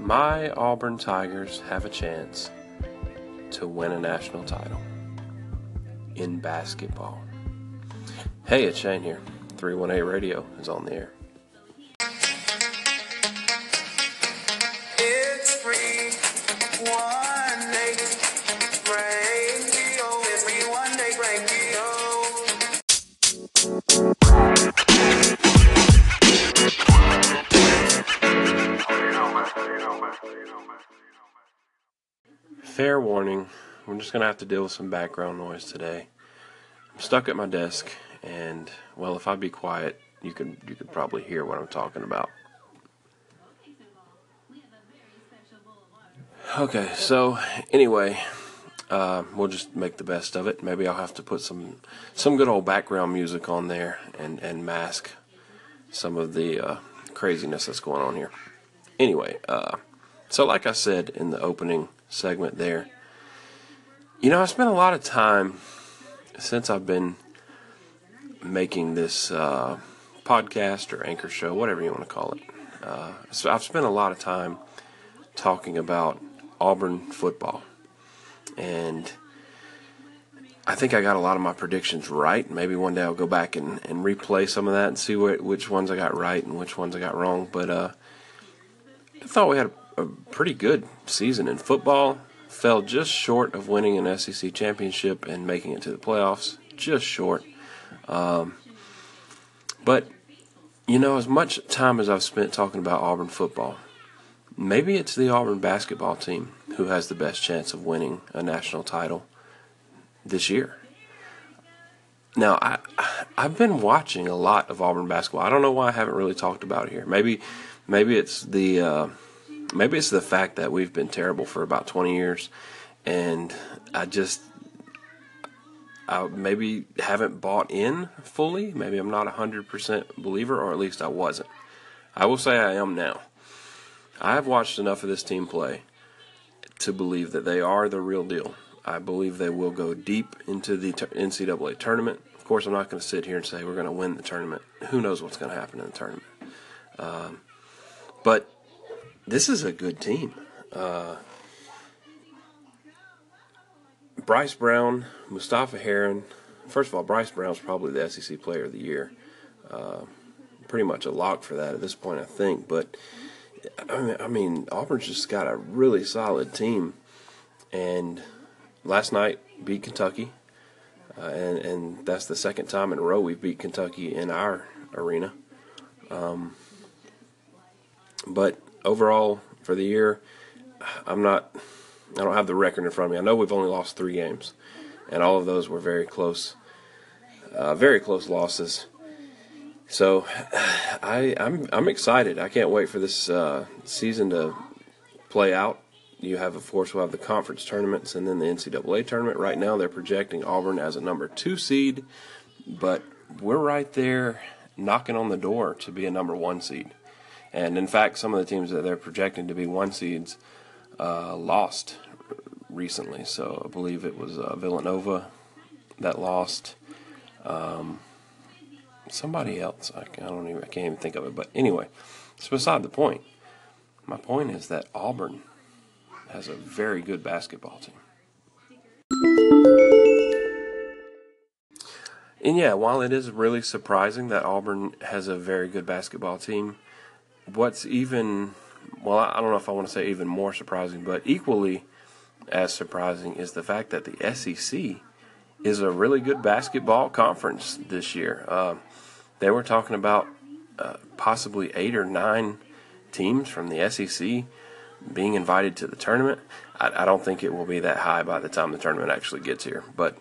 my Auburn Tigers have a chance to win a national title in basketball. Hey, it's Shane here. 318 Radio is on the air. Fair warning, we're just going to have to deal with some background noise today. I'm stuck at my desk, and well, if I be quiet, you could you could probably hear what I'm talking about. Okay, so anyway, uh, we'll just make the best of it. Maybe I'll have to put some some good old background music on there and and mask some of the uh, craziness that's going on here. Anyway, uh, so like I said in the opening segment there, you know, I spent a lot of time since I've been making this uh, podcast or anchor show, whatever you want to call it. Uh, so I've spent a lot of time talking about Auburn football, and I think I got a lot of my predictions right. Maybe one day I'll go back and, and replay some of that and see what, which ones I got right and which ones I got wrong. But uh, I thought we had a, a pretty good season in football. Fell just short of winning an SEC championship and making it to the playoffs. Just short. Um, but, you know, as much time as I've spent talking about Auburn football, maybe it's the Auburn basketball team who has the best chance of winning a national title this year. Now, I I've been watching a lot of Auburn basketball. I don't know why I haven't really talked about it here. Maybe maybe it's the uh, maybe it's the fact that we've been terrible for about 20 years, and I just I maybe haven't bought in fully. Maybe I'm not a hundred percent believer, or at least I wasn't. I will say I am now. I have watched enough of this team play to believe that they are the real deal. I believe they will go deep into the NCAA tournament. Of course, I'm not going to sit here and say we're going to win the tournament. Who knows what's going to happen in the tournament? Um, but this is a good team. Uh, Bryce Brown, Mustapha Heron. First of all, Bryce Brown's probably the SEC Player of the Year. Uh, pretty much a lock for that at this point, I think. But I mean, I mean, Auburn's just got a really solid team, and last night beat Kentucky, uh, and and that's the second time in a row we've beat Kentucky in our arena. Um, but overall, for the year, I'm not. I don't have the record in front of me. I know we've only lost three games, and all of those were very close, uh, very close losses. So, I I'm I'm excited. I can't wait for this uh, season to play out. You have, of course, we'll have the conference tournaments and then the NCAA tournament. Right now, they're projecting Auburn as a number two seed, but we're right there knocking on the door to be a number one seed. And in fact, some of the teams that they're projecting to be one seeds uh, lost recently. So I believe it was uh, Villanova that lost. Um, somebody else. I, I don't even. I can't even think of it. But anyway, it's beside the point. My point is that Auburn has a very good basketball team. And yeah, while it is really surprising that Auburn has a very good basketball team, what's even, well, I don't know if I want to say even more surprising, but equally as surprising is the fact that the SEC is a really good basketball conference this year. Uh, they were talking about uh, possibly eight or nine teams from the SEC being invited to the tournament. I, I, don't think it will be that high by the time the tournament actually gets here, but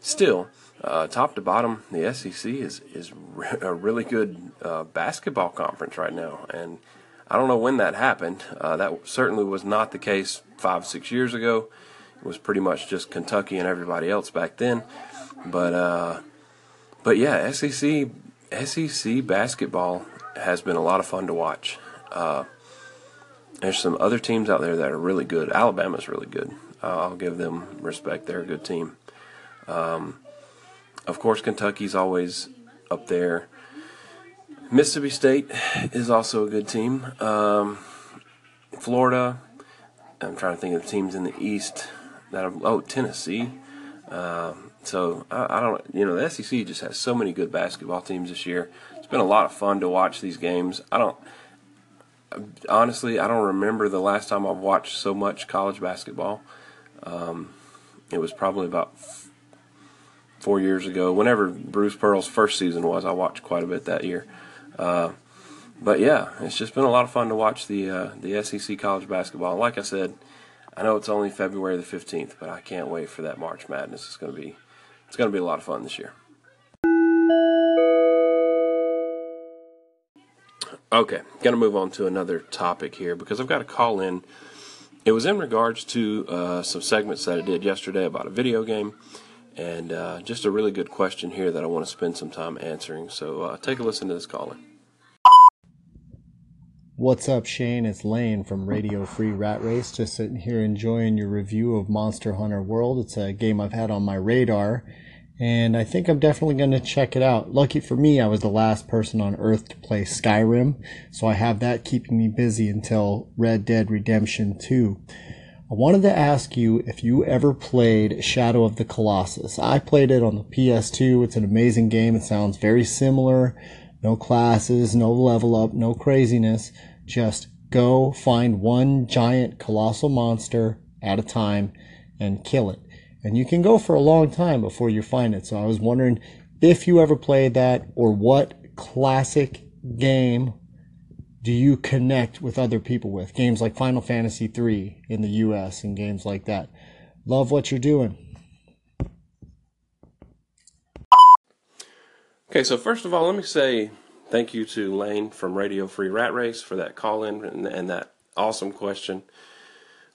still, uh, top to bottom, the SEC is is re- a really good uh, basketball conference right now, and I don't know when that happened. Uh, that certainly was not the case five six years ago. It was pretty much just Kentucky and everybody else back then, but uh, but yeah, SEC SEC basketball has been a lot of fun to watch. Uh, there's some other teams out there that are really good. Alabama's really good. I'll give them respect. They're a good team. Um, of course, Kentucky's always up there. Mississippi State is also a good team. Um, Florida. I'm trying to think of the teams in the East that have, oh Tennessee. Um, so I, I, don't, you know, the SEC just has so many good basketball teams this year. It's been a lot of fun to watch these games. I don't, honestly, I don't remember the last time I've watched so much college basketball. Um, it was probably about four years ago. Whenever Bruce Pearl's first season was, I watched quite a bit that year. Uh, but yeah, it's just been a lot of fun to watch the uh, the SEC college basketball. Like I said, I know it's only February the fifteenth, but I can't wait for that March Madness. It's going to be it's going to be a lot of fun this year. Okay, to move on to another topic here because I've got a call in. It was in regards to uh, some segments that I did yesterday about a video game, and uh, just a really good question here that I want to spend some time answering. So uh, take a listen to this caller. What's up, Shane? It's Lane from Radio Free Rat Race. Just sitting here enjoying your review of Monster Hunter World. It's a game I've had on my radar, and I think I'm definitely going to check it out. Lucky for me, I was the last person on Earth to play Skyrim, so I have that keeping me busy until Red Dead Redemption 2. I wanted to ask you if you ever played Shadow of the Colossus. I played it on the PS2. It's an amazing game. It sounds very similar no classes, no level up, no craziness. Just go find one giant colossal monster at a time and kill it. And you can go for a long time before you find it. So I was wondering if you ever played that or what classic game do you connect with other people with? Games like Final Fantasy III in the US and games like that. Love what you're doing. Okay, so first of all, let me say thank you to Lane from Radio Free Rat Race for that call in and, and, that awesome question,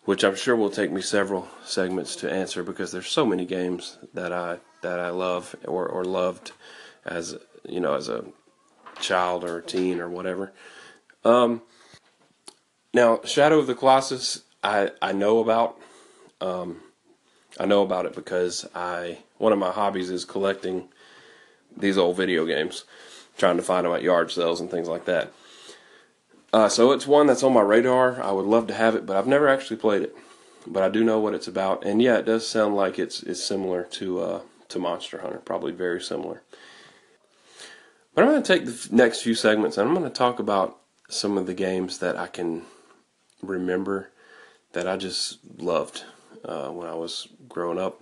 which I'm sure will take me several segments to answer because there's so many games that I that I love or, or loved as you know as a child or a teen or whatever. Um, now, Shadow of the Colossus, I I know about. Um, I know about it because I one of my hobbies is collecting these old video games, trying to find them at yard sales and things like that. Uh, so it's one that's on my radar. I would love to have it, but I've never actually played it. But I do know what it's about, and yeah, it does sound like it's it's similar to uh, to Monster Hunter, probably very similar. But I'm going to take the next few segments and I'm going to talk about some of the games that I can remember that I just loved uh, when I was growing up,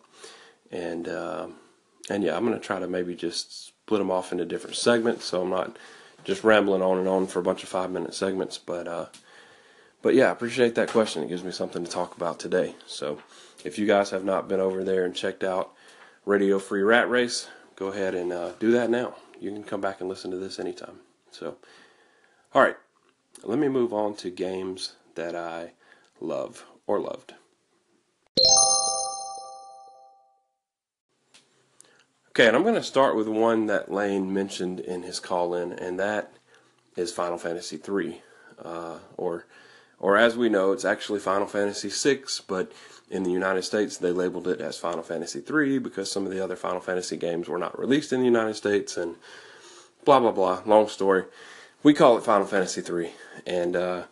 and uh, and yeah, I'm to try to maybe just split them off into different segments, so I'm not just rambling on and on for a bunch of five minute segments. But uh, but yeah, I appreciate that question. It gives me something to talk about today. So if you guys have not been over there and checked out Radio Free Rat Race, go ahead and uh, do that now. You can come back and listen to this anytime. So, all right, let me move on to games that I love or loved. Okay, and I'm going to start with one that Lane mentioned in his call in, and that is Final Fantasy III. Uh, or, or as we know, it's actually Final Fantasy VI, but in the United States they labeled it as Final Fantasy III because some of the other Final Fantasy games were not released in the United States, and blah blah blah. Long story. We call it Final Fantasy III, and uh,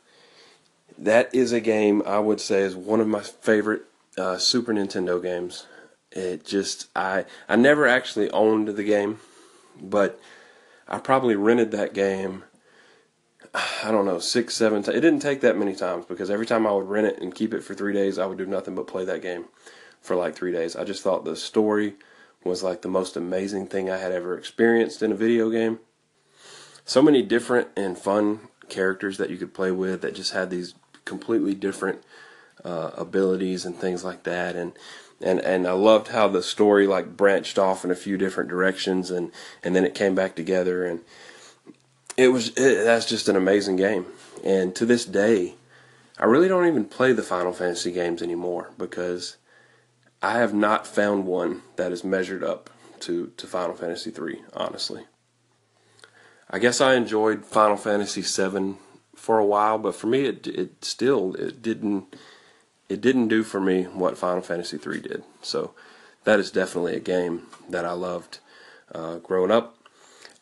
that is a game I would say is one of my favorite uh, Super Nintendo games it just I I never actually owned the game, but I probably rented that game. I don't know six seven. T- it didn't take that many times because every time I would rent it and keep it for three days, I would do nothing but play that game for like three days. I just thought the story was like the most amazing thing I had ever experienced in a video game. So many different and fun characters that you could play with that just had these completely different uh, abilities and things like that, and and and I loved how the story like branched off in a few different directions and and then it came back together. And it was it, that's just an amazing game. And to this day I really don't even play the Final Fantasy games anymore because I have not found one that is measured up to to Final Fantasy 3 honestly I guess I enjoyed Final Fantasy VII for a while but for me it it still it didn't it didn't do for me what Final Fantasy III did. So that is definitely a game that I loved uh, growing up.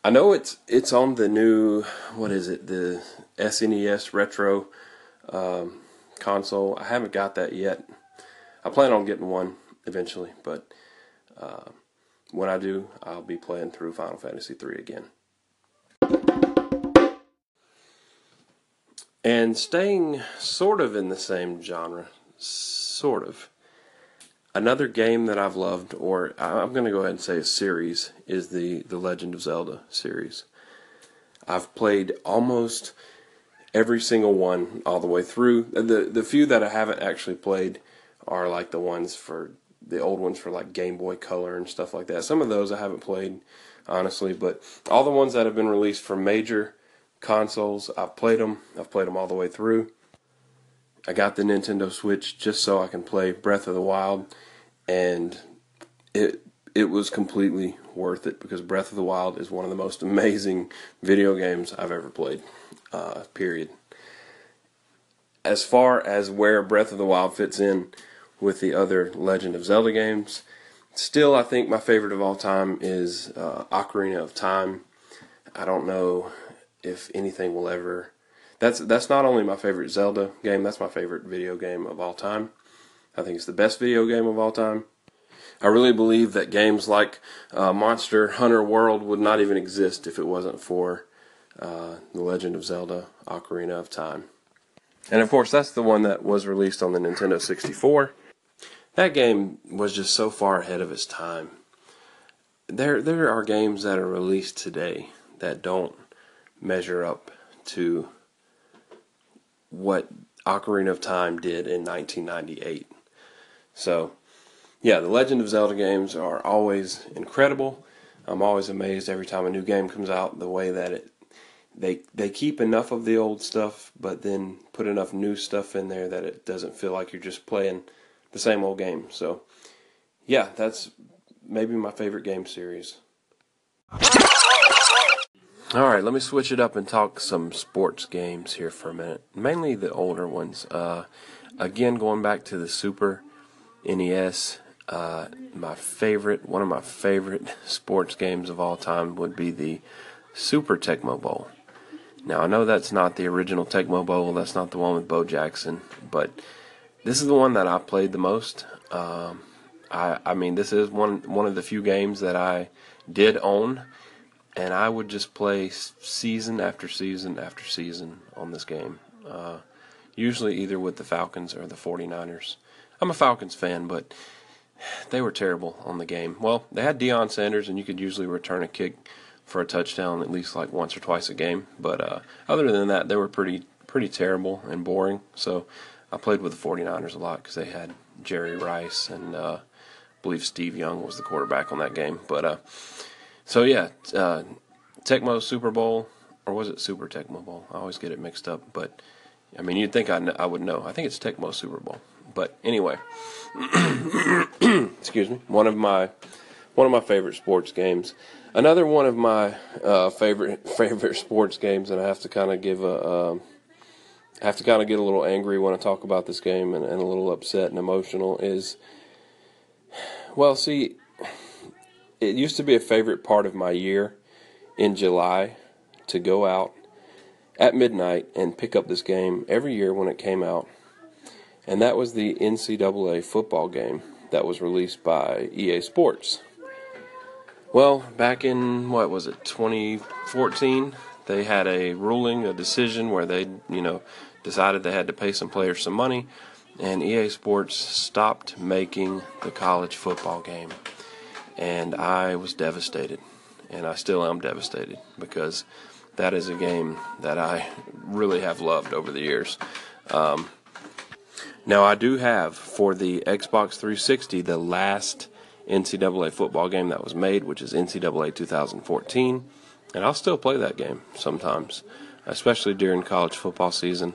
I know it's it's on the new what is it the SNES Retro um, console. I haven't got that yet. I plan on getting one eventually, but uh, when I do, I'll be playing through Final Fantasy III again. And staying sort of in the same genre, sort of. Another game that I've loved, or I'm going to go ahead and say a series, is the the Legend of Zelda series. I've played almost every single one all the way through. The the few that I haven't actually played are like the ones for the old ones for like Game Boy Color and stuff like that. Some of those I haven't played honestly, but all the ones that have been released for major consoles. I've played them. I've played them all the way through. I got the Nintendo Switch just so I can play Breath of the Wild, and it it was completely worth it because Breath of the Wild is one of the most amazing video games I've ever played. Uh, period. As far as where Breath of the Wild fits in with the other Legend of Zelda games, still I think my favorite of all time is uh, Ocarina of Time. I don't know if anything will ever. That's that's not only my favorite Zelda game. That's my favorite video game of all time. I think it's the best video game of all time. I really believe that games like uh, Monster Hunter World would not even exist if it wasn't for uh, The Legend of Zelda: Ocarina of Time. And of course, that's the one that was released on the Nintendo 64. That game was just so far ahead of its time. There, there are games that are released today that don't measure up to what Ocarina of Time did in 1998. So, yeah, the Legend of Zelda games are always incredible. I'm always amazed every time a new game comes out the way that it they they keep enough of the old stuff but then put enough new stuff in there that it doesn't feel like you're just playing the same old game. So, yeah, that's maybe my favorite game series. All right, let me switch it up and talk some sports games here for a minute. Mainly the older ones. Uh, again, going back to the Super NES, uh, my favorite, one of my favorite sports games of all time would be the Super Tecmo Bowl. Now, I know that's not the original Tecmo Bowl, that's not the one with Bo Jackson, but this is the one that I played the most. Um, I, I mean, this is one one of the few games that I did own and I would just play season after season after season on this game. Uh, usually either with the Falcons or the 49ers. I'm a Falcons fan, but they were terrible on the game. Well, they had Deion Sanders, and you could usually return a kick for a touchdown at least like once or twice a game. But uh, other than that, they were pretty pretty terrible and boring. So I played with the 49ers a lot because they had Jerry Rice and uh, I believe Steve Young was the quarterback on that game. But uh, so yeah, uh, Tecmo Super Bowl, or was it Super Tecmo Bowl? I always get it mixed up. But I mean, you'd think I, kn- I would know. I think it's Tecmo Super Bowl. But anyway, excuse me. One of my one of my favorite sports games. Another one of my uh, favorite favorite sports games, and I have to kind of give a. Um, I have to kind of get a little angry when I talk about this game and, and a little upset and emotional is well see it used to be a favorite part of my year in July to go out at midnight and pick up this game every year when it came out. And that was the NCAA football game that was released by EA Sports. Well, back in what was it, 2014, they had a ruling, a decision where they, you know, decided they had to pay some players some money, and EA Sports stopped making the college football game and I was devastated, and I still am devastated because that is a game that I really have loved over the years. Um, now I do have for the Xbox 360 the last NCAA football game that was made, which is NCAA 2014, and I'll still play that game sometimes, especially during college football season.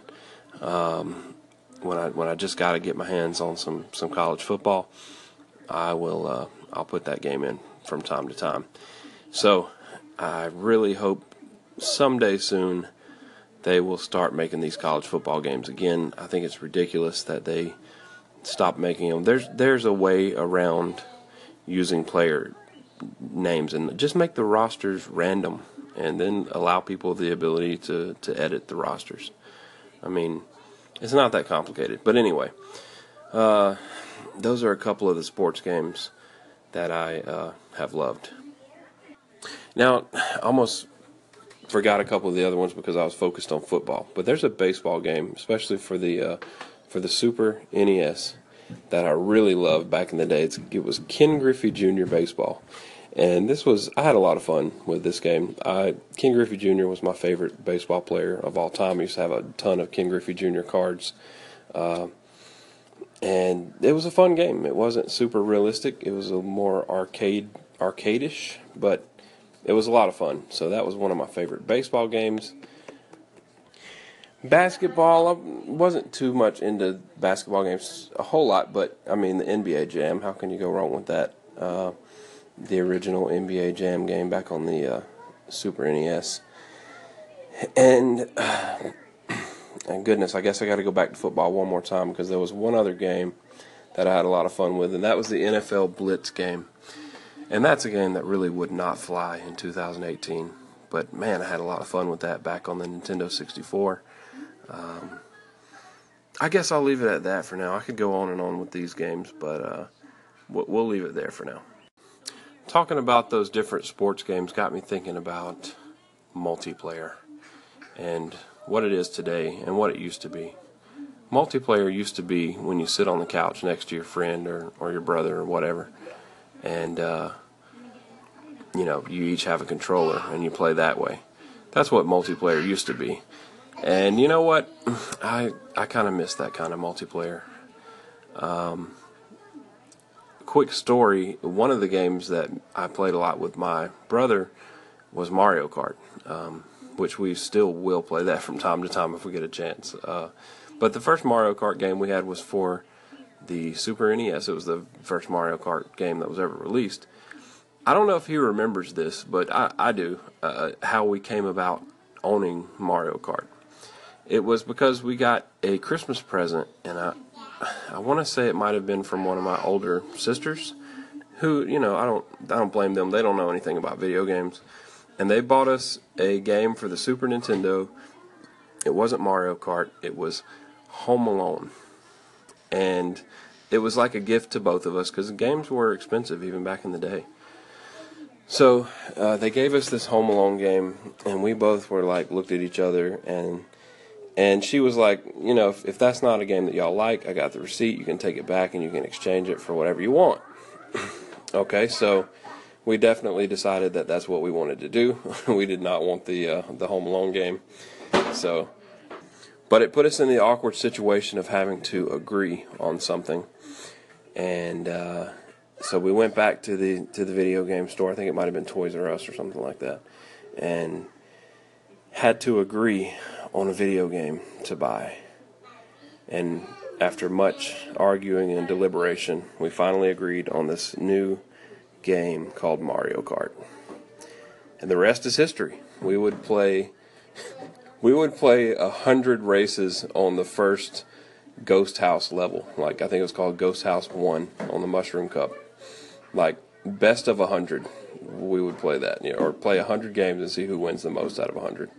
Um, when I when I just got to get my hands on some some college football, I will uh, I'll put that game in from time to time. So I really hope someday soon they will start making these college football games again. I think it's ridiculous that they stop making them. There's there's a way around using player names and just make the rosters random and then allow people the ability to, to edit the rosters. I mean, It's not that complicated. But anyway, uh, those are a couple of the sports games that I uh, have loved. Now, I almost forgot a couple of the other ones because I was focused on football. But there's a baseball game, especially for the uh, for the Super NES, that I really loved back in the day. It's, it was Ken Griffey Jr. Baseball. And this was, I had a lot of fun with this game. I, Ken Griffey Jr. was my favorite baseball player of all time. I used to have a ton of Ken Griffey Jr. cards. Uh, and it was a fun game. It wasn't super realistic. It was a more arcade, arcadish, but it was a lot of fun. So that was one of my favorite baseball games. Basketball, I wasn't too much into basketball games a whole lot, but I mean the NBA Jam. How can you go wrong with that? Uh, the original NBA Jam game back on the uh, Super NES. And, uh, and goodness, I guess I got to go back to football one more time because there was one other game that I had a lot of fun with, and that was the NFL Blitz game. And that's a game that really would not fly in 2018. But man, I had a lot of fun with that back on the Nintendo 64. Um, I guess I'll leave it at that for now. I could go on and on with these games, but uh, we'll leave it there for now talking about those different sports games got me thinking about multiplayer and what it is today and what it used to be. Multiplayer used to be when you sit on the couch next to your friend or, or your brother or whatever, and uh, you know you each have a controller and you play that way. That's what multiplayer used to be. And you know what? I I kind of miss that kind of multiplayer. Um, quick story one of the games that I played a lot with my brother was Mario Kart, um, which we still will play that from time to time if we get a chance. Uh, but the first Mario Kart game we had was for the Super NES. It was the first Mario Kart game that was ever released. I don't know if he remembers this, but I, I do, uh, how we came about owning Mario Kart. It was because we got a Christmas present, and I, I want to say it might have been from one of my older sisters, who you know I don't I don't blame them. They don't know anything about video games, and they bought us a game for the Super Nintendo. It wasn't Mario Kart. It was Home Alone, and it was like a gift to both of us because games were expensive even back in the day. So uh, they gave us this Home Alone game, and we both were like looked at each other and and she was like, you know, if, if that's not a game that y'all like, I got the receipt. You can take it back and you can exchange it for whatever you want. okay, so we definitely decided that that's what we wanted to do. we did not want the uh, the Home Alone game. So, but it put us in the awkward situation of having to agree on something, and uh, so we went back to the to the video game store. I think it might have been Toys R Us or something like that, and had to agree on a video game to buy. And after much arguing and deliberation, we finally agreed on this new game called Mario Kart. And the rest is history. We would play we would play a hundred races on the first Ghost House level. Like I think it was called Ghost House One on the Mushroom Cup. Like best of a hundred, we would play that, you know, or play a hundred games and see who wins the most out of a hundred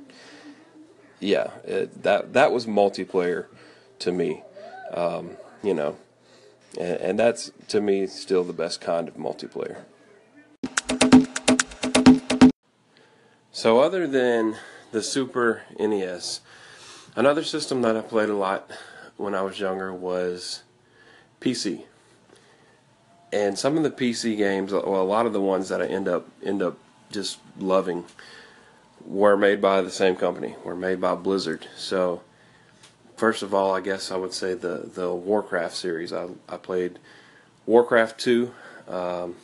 yeah, it, that that was multiplayer to me, um, you know, and, and that's to me still the best kind of multiplayer. So other than the Super NES, another system that I played a lot when I was younger was PC. And some of the PC games, well, a lot of the ones that I end up end up just loving were made by the same company. Were made by Blizzard. So, first of all, I guess I would say the the Warcraft series. I I played Warcraft two. Um,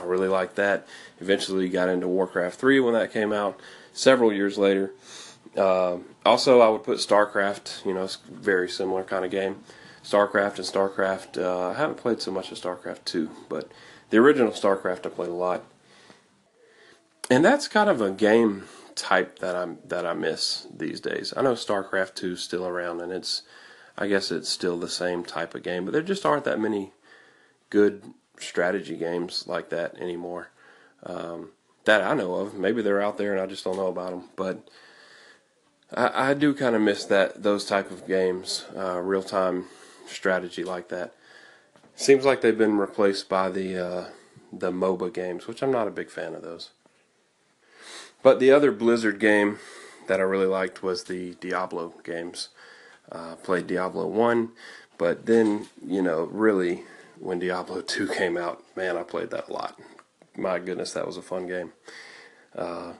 I really liked that. Eventually, got into Warcraft three when that came out. Several years later. Uh, also, I would put StarCraft. You know, it's very similar kind of game. StarCraft and StarCraft. Uh, I haven't played so much of StarCraft two, but the original StarCraft I played a lot. And that's kind of a game type that I that I miss these days. I know StarCraft 2 is still around and it's I guess it's still the same type of game, but there just aren't that many good strategy games like that anymore. Um, that I know of. Maybe they're out there and I just don't know about them. But I, I do kind of miss that those type of games, uh, real time strategy like that. Seems like they've been replaced by the uh, the MOBA games, which I'm not a big fan of those. But the other Blizzard game that I really liked was the Diablo games. Uh, played Diablo 1, but then, you know, really, when Diablo 2 came out, man, I played that a lot. My goodness, that was a fun game. Uh,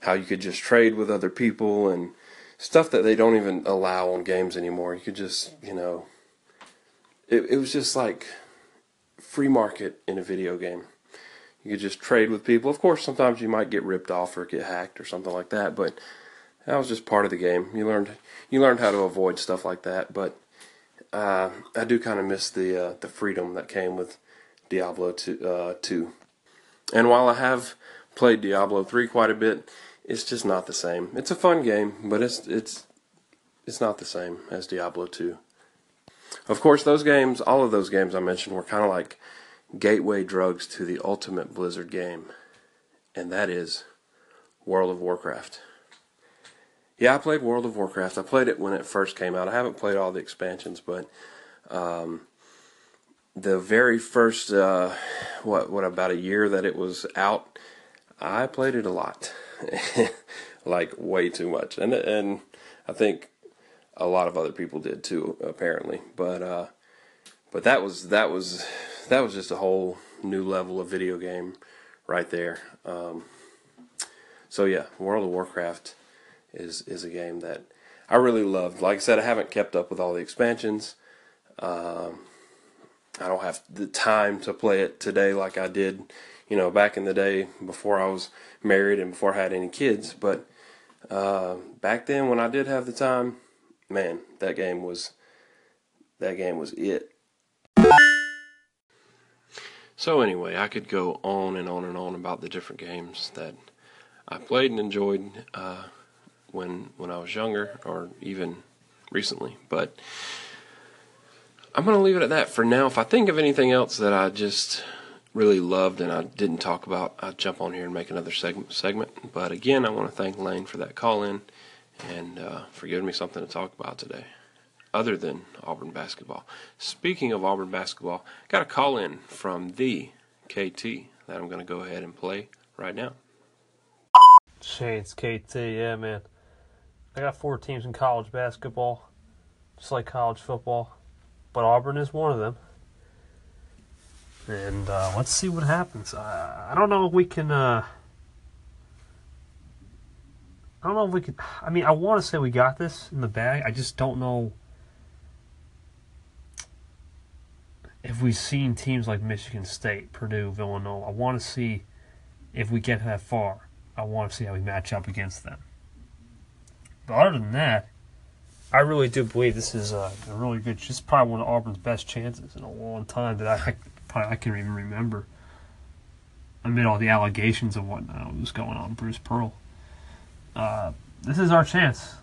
how you could just trade with other people and stuff that they don't even allow on games anymore. You could just, you know, it, it was just like free market in a video game. You could just trade with people. Of course, sometimes you might get ripped off or get hacked or something like that, but that was just part of the game. You learned you learned how to avoid stuff like that, but uh, I do kind of miss the uh, the freedom that came with Diablo 2, uh, 2. And while I have played Diablo 3 quite a bit, it's just not the same. It's a fun game, but it's it's it's not the same as Diablo 2. Of course, those games, all of those games I mentioned were kind of like gateway drugs to the ultimate Blizzard game, and that is World of Warcraft. Yeah, I played World of Warcraft. I played it when it first came out. I haven't played all the expansions, but um, the very first uh, what what about a year that it was out, I played it a lot, like way too much, and and I think a lot of other people did too, apparently. But uh, but that was that was that was just a whole new level of video game right there. Um, so yeah, World of Warcraft is is a game that I really loved. Like I said, I haven't kept up with all the expansions. Um, I don't have the time to play it today like I did, you know, back in the day before I was married and before I had any kids. But uh, back then, when I did have the time, man, that game was that game was it. So anyway, I could go on and on and on about the different games that I played and enjoyed uh, when when I was younger, or even recently. But I'm going to leave it at that for now. If I think of anything else that I just really loved and I didn't talk about, I'll jump on here and make another segment. segment. But again, I want to thank Lane for that call in and uh, for giving me something to talk about today, other than Auburn basketball. Speaking of Auburn basketball, got a call in from the KT that I'm going to go ahead and play right now. Shades KT, yeah, man. I got four teams in college basketball, just like college football, but Auburn is one of them. And uh, let's see what happens. I, I don't know if we can. Uh, I don't know if we can. I mean, I want to say we got this in the bag. I just don't know if we've seen teams like Michigan State, Purdue, Villanova. I want to see if we get that far. I want to see how we match up against them. But other than that, I really do believe this is a, a really good. This is probably one of Auburn's best chances in a long time that I probably I can even remember. Amid all the allegations of what was going on, Bruce Pearl. Uh, this is our chance.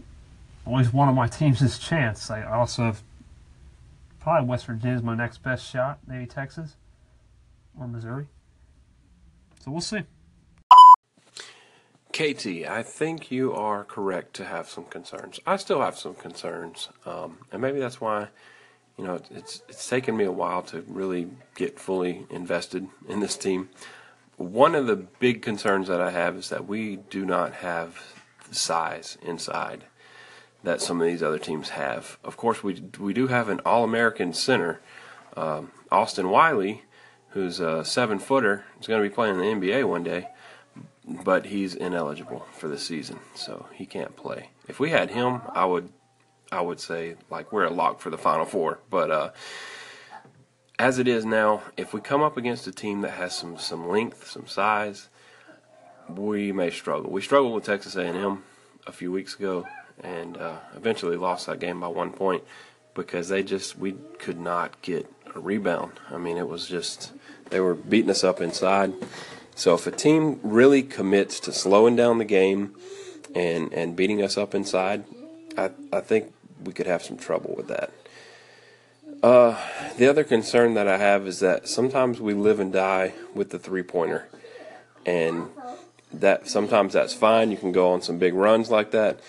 Always one of my teams' chance. I also have probably West Virginia is my next best shot. Maybe Texas or Missouri. So we'll see. Katie, I think you are correct to have some concerns. I still have some concerns, um, and maybe that's why, you know, it's it's taken me a while to really get fully invested in this team. One of the big concerns that I have is that we do not have the size inside that some of these other teams have. Of course, we we do have an All-American center, um, Austin Wiley, who's a seven footer. He's going to be playing in the NBA one day but he's ineligible for the season, so he can't play. If we had him, I would, I would say like we're a lock for the Final Four. But uh, as it is now, if we come up against a team that has some some length, some size, we may struggle. We struggled with Texas A&M a few weeks ago, and uh, eventually lost that game by one point because they just we could not get a rebound. I mean, it was just they were beating us up inside so if a team really commits to slowing down the game and and beating us up inside, I I think we could have some trouble with that. Uh, the other concern that I have is that sometimes we live and die with the three pointer, and that sometimes that's fine. You can go on some big runs like that,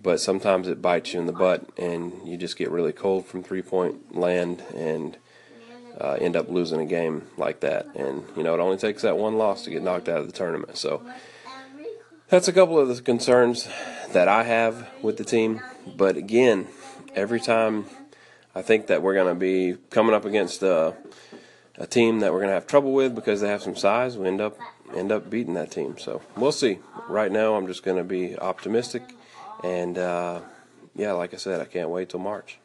but sometimes it bites you in the butt, and you just get really cold from three point land and uh, end up losing a game like that. And you know, it only takes that one loss to get knocked out of the tournament. So that's a couple of the concerns that I have with the team. But again, every time I think that we're going to be coming up against a, a team that we're going to have trouble with because they have some size, we end up end up beating that team. So we'll see. Right now, I'm just going to be optimistic, and uh, yeah, like I said, I can't wait till March.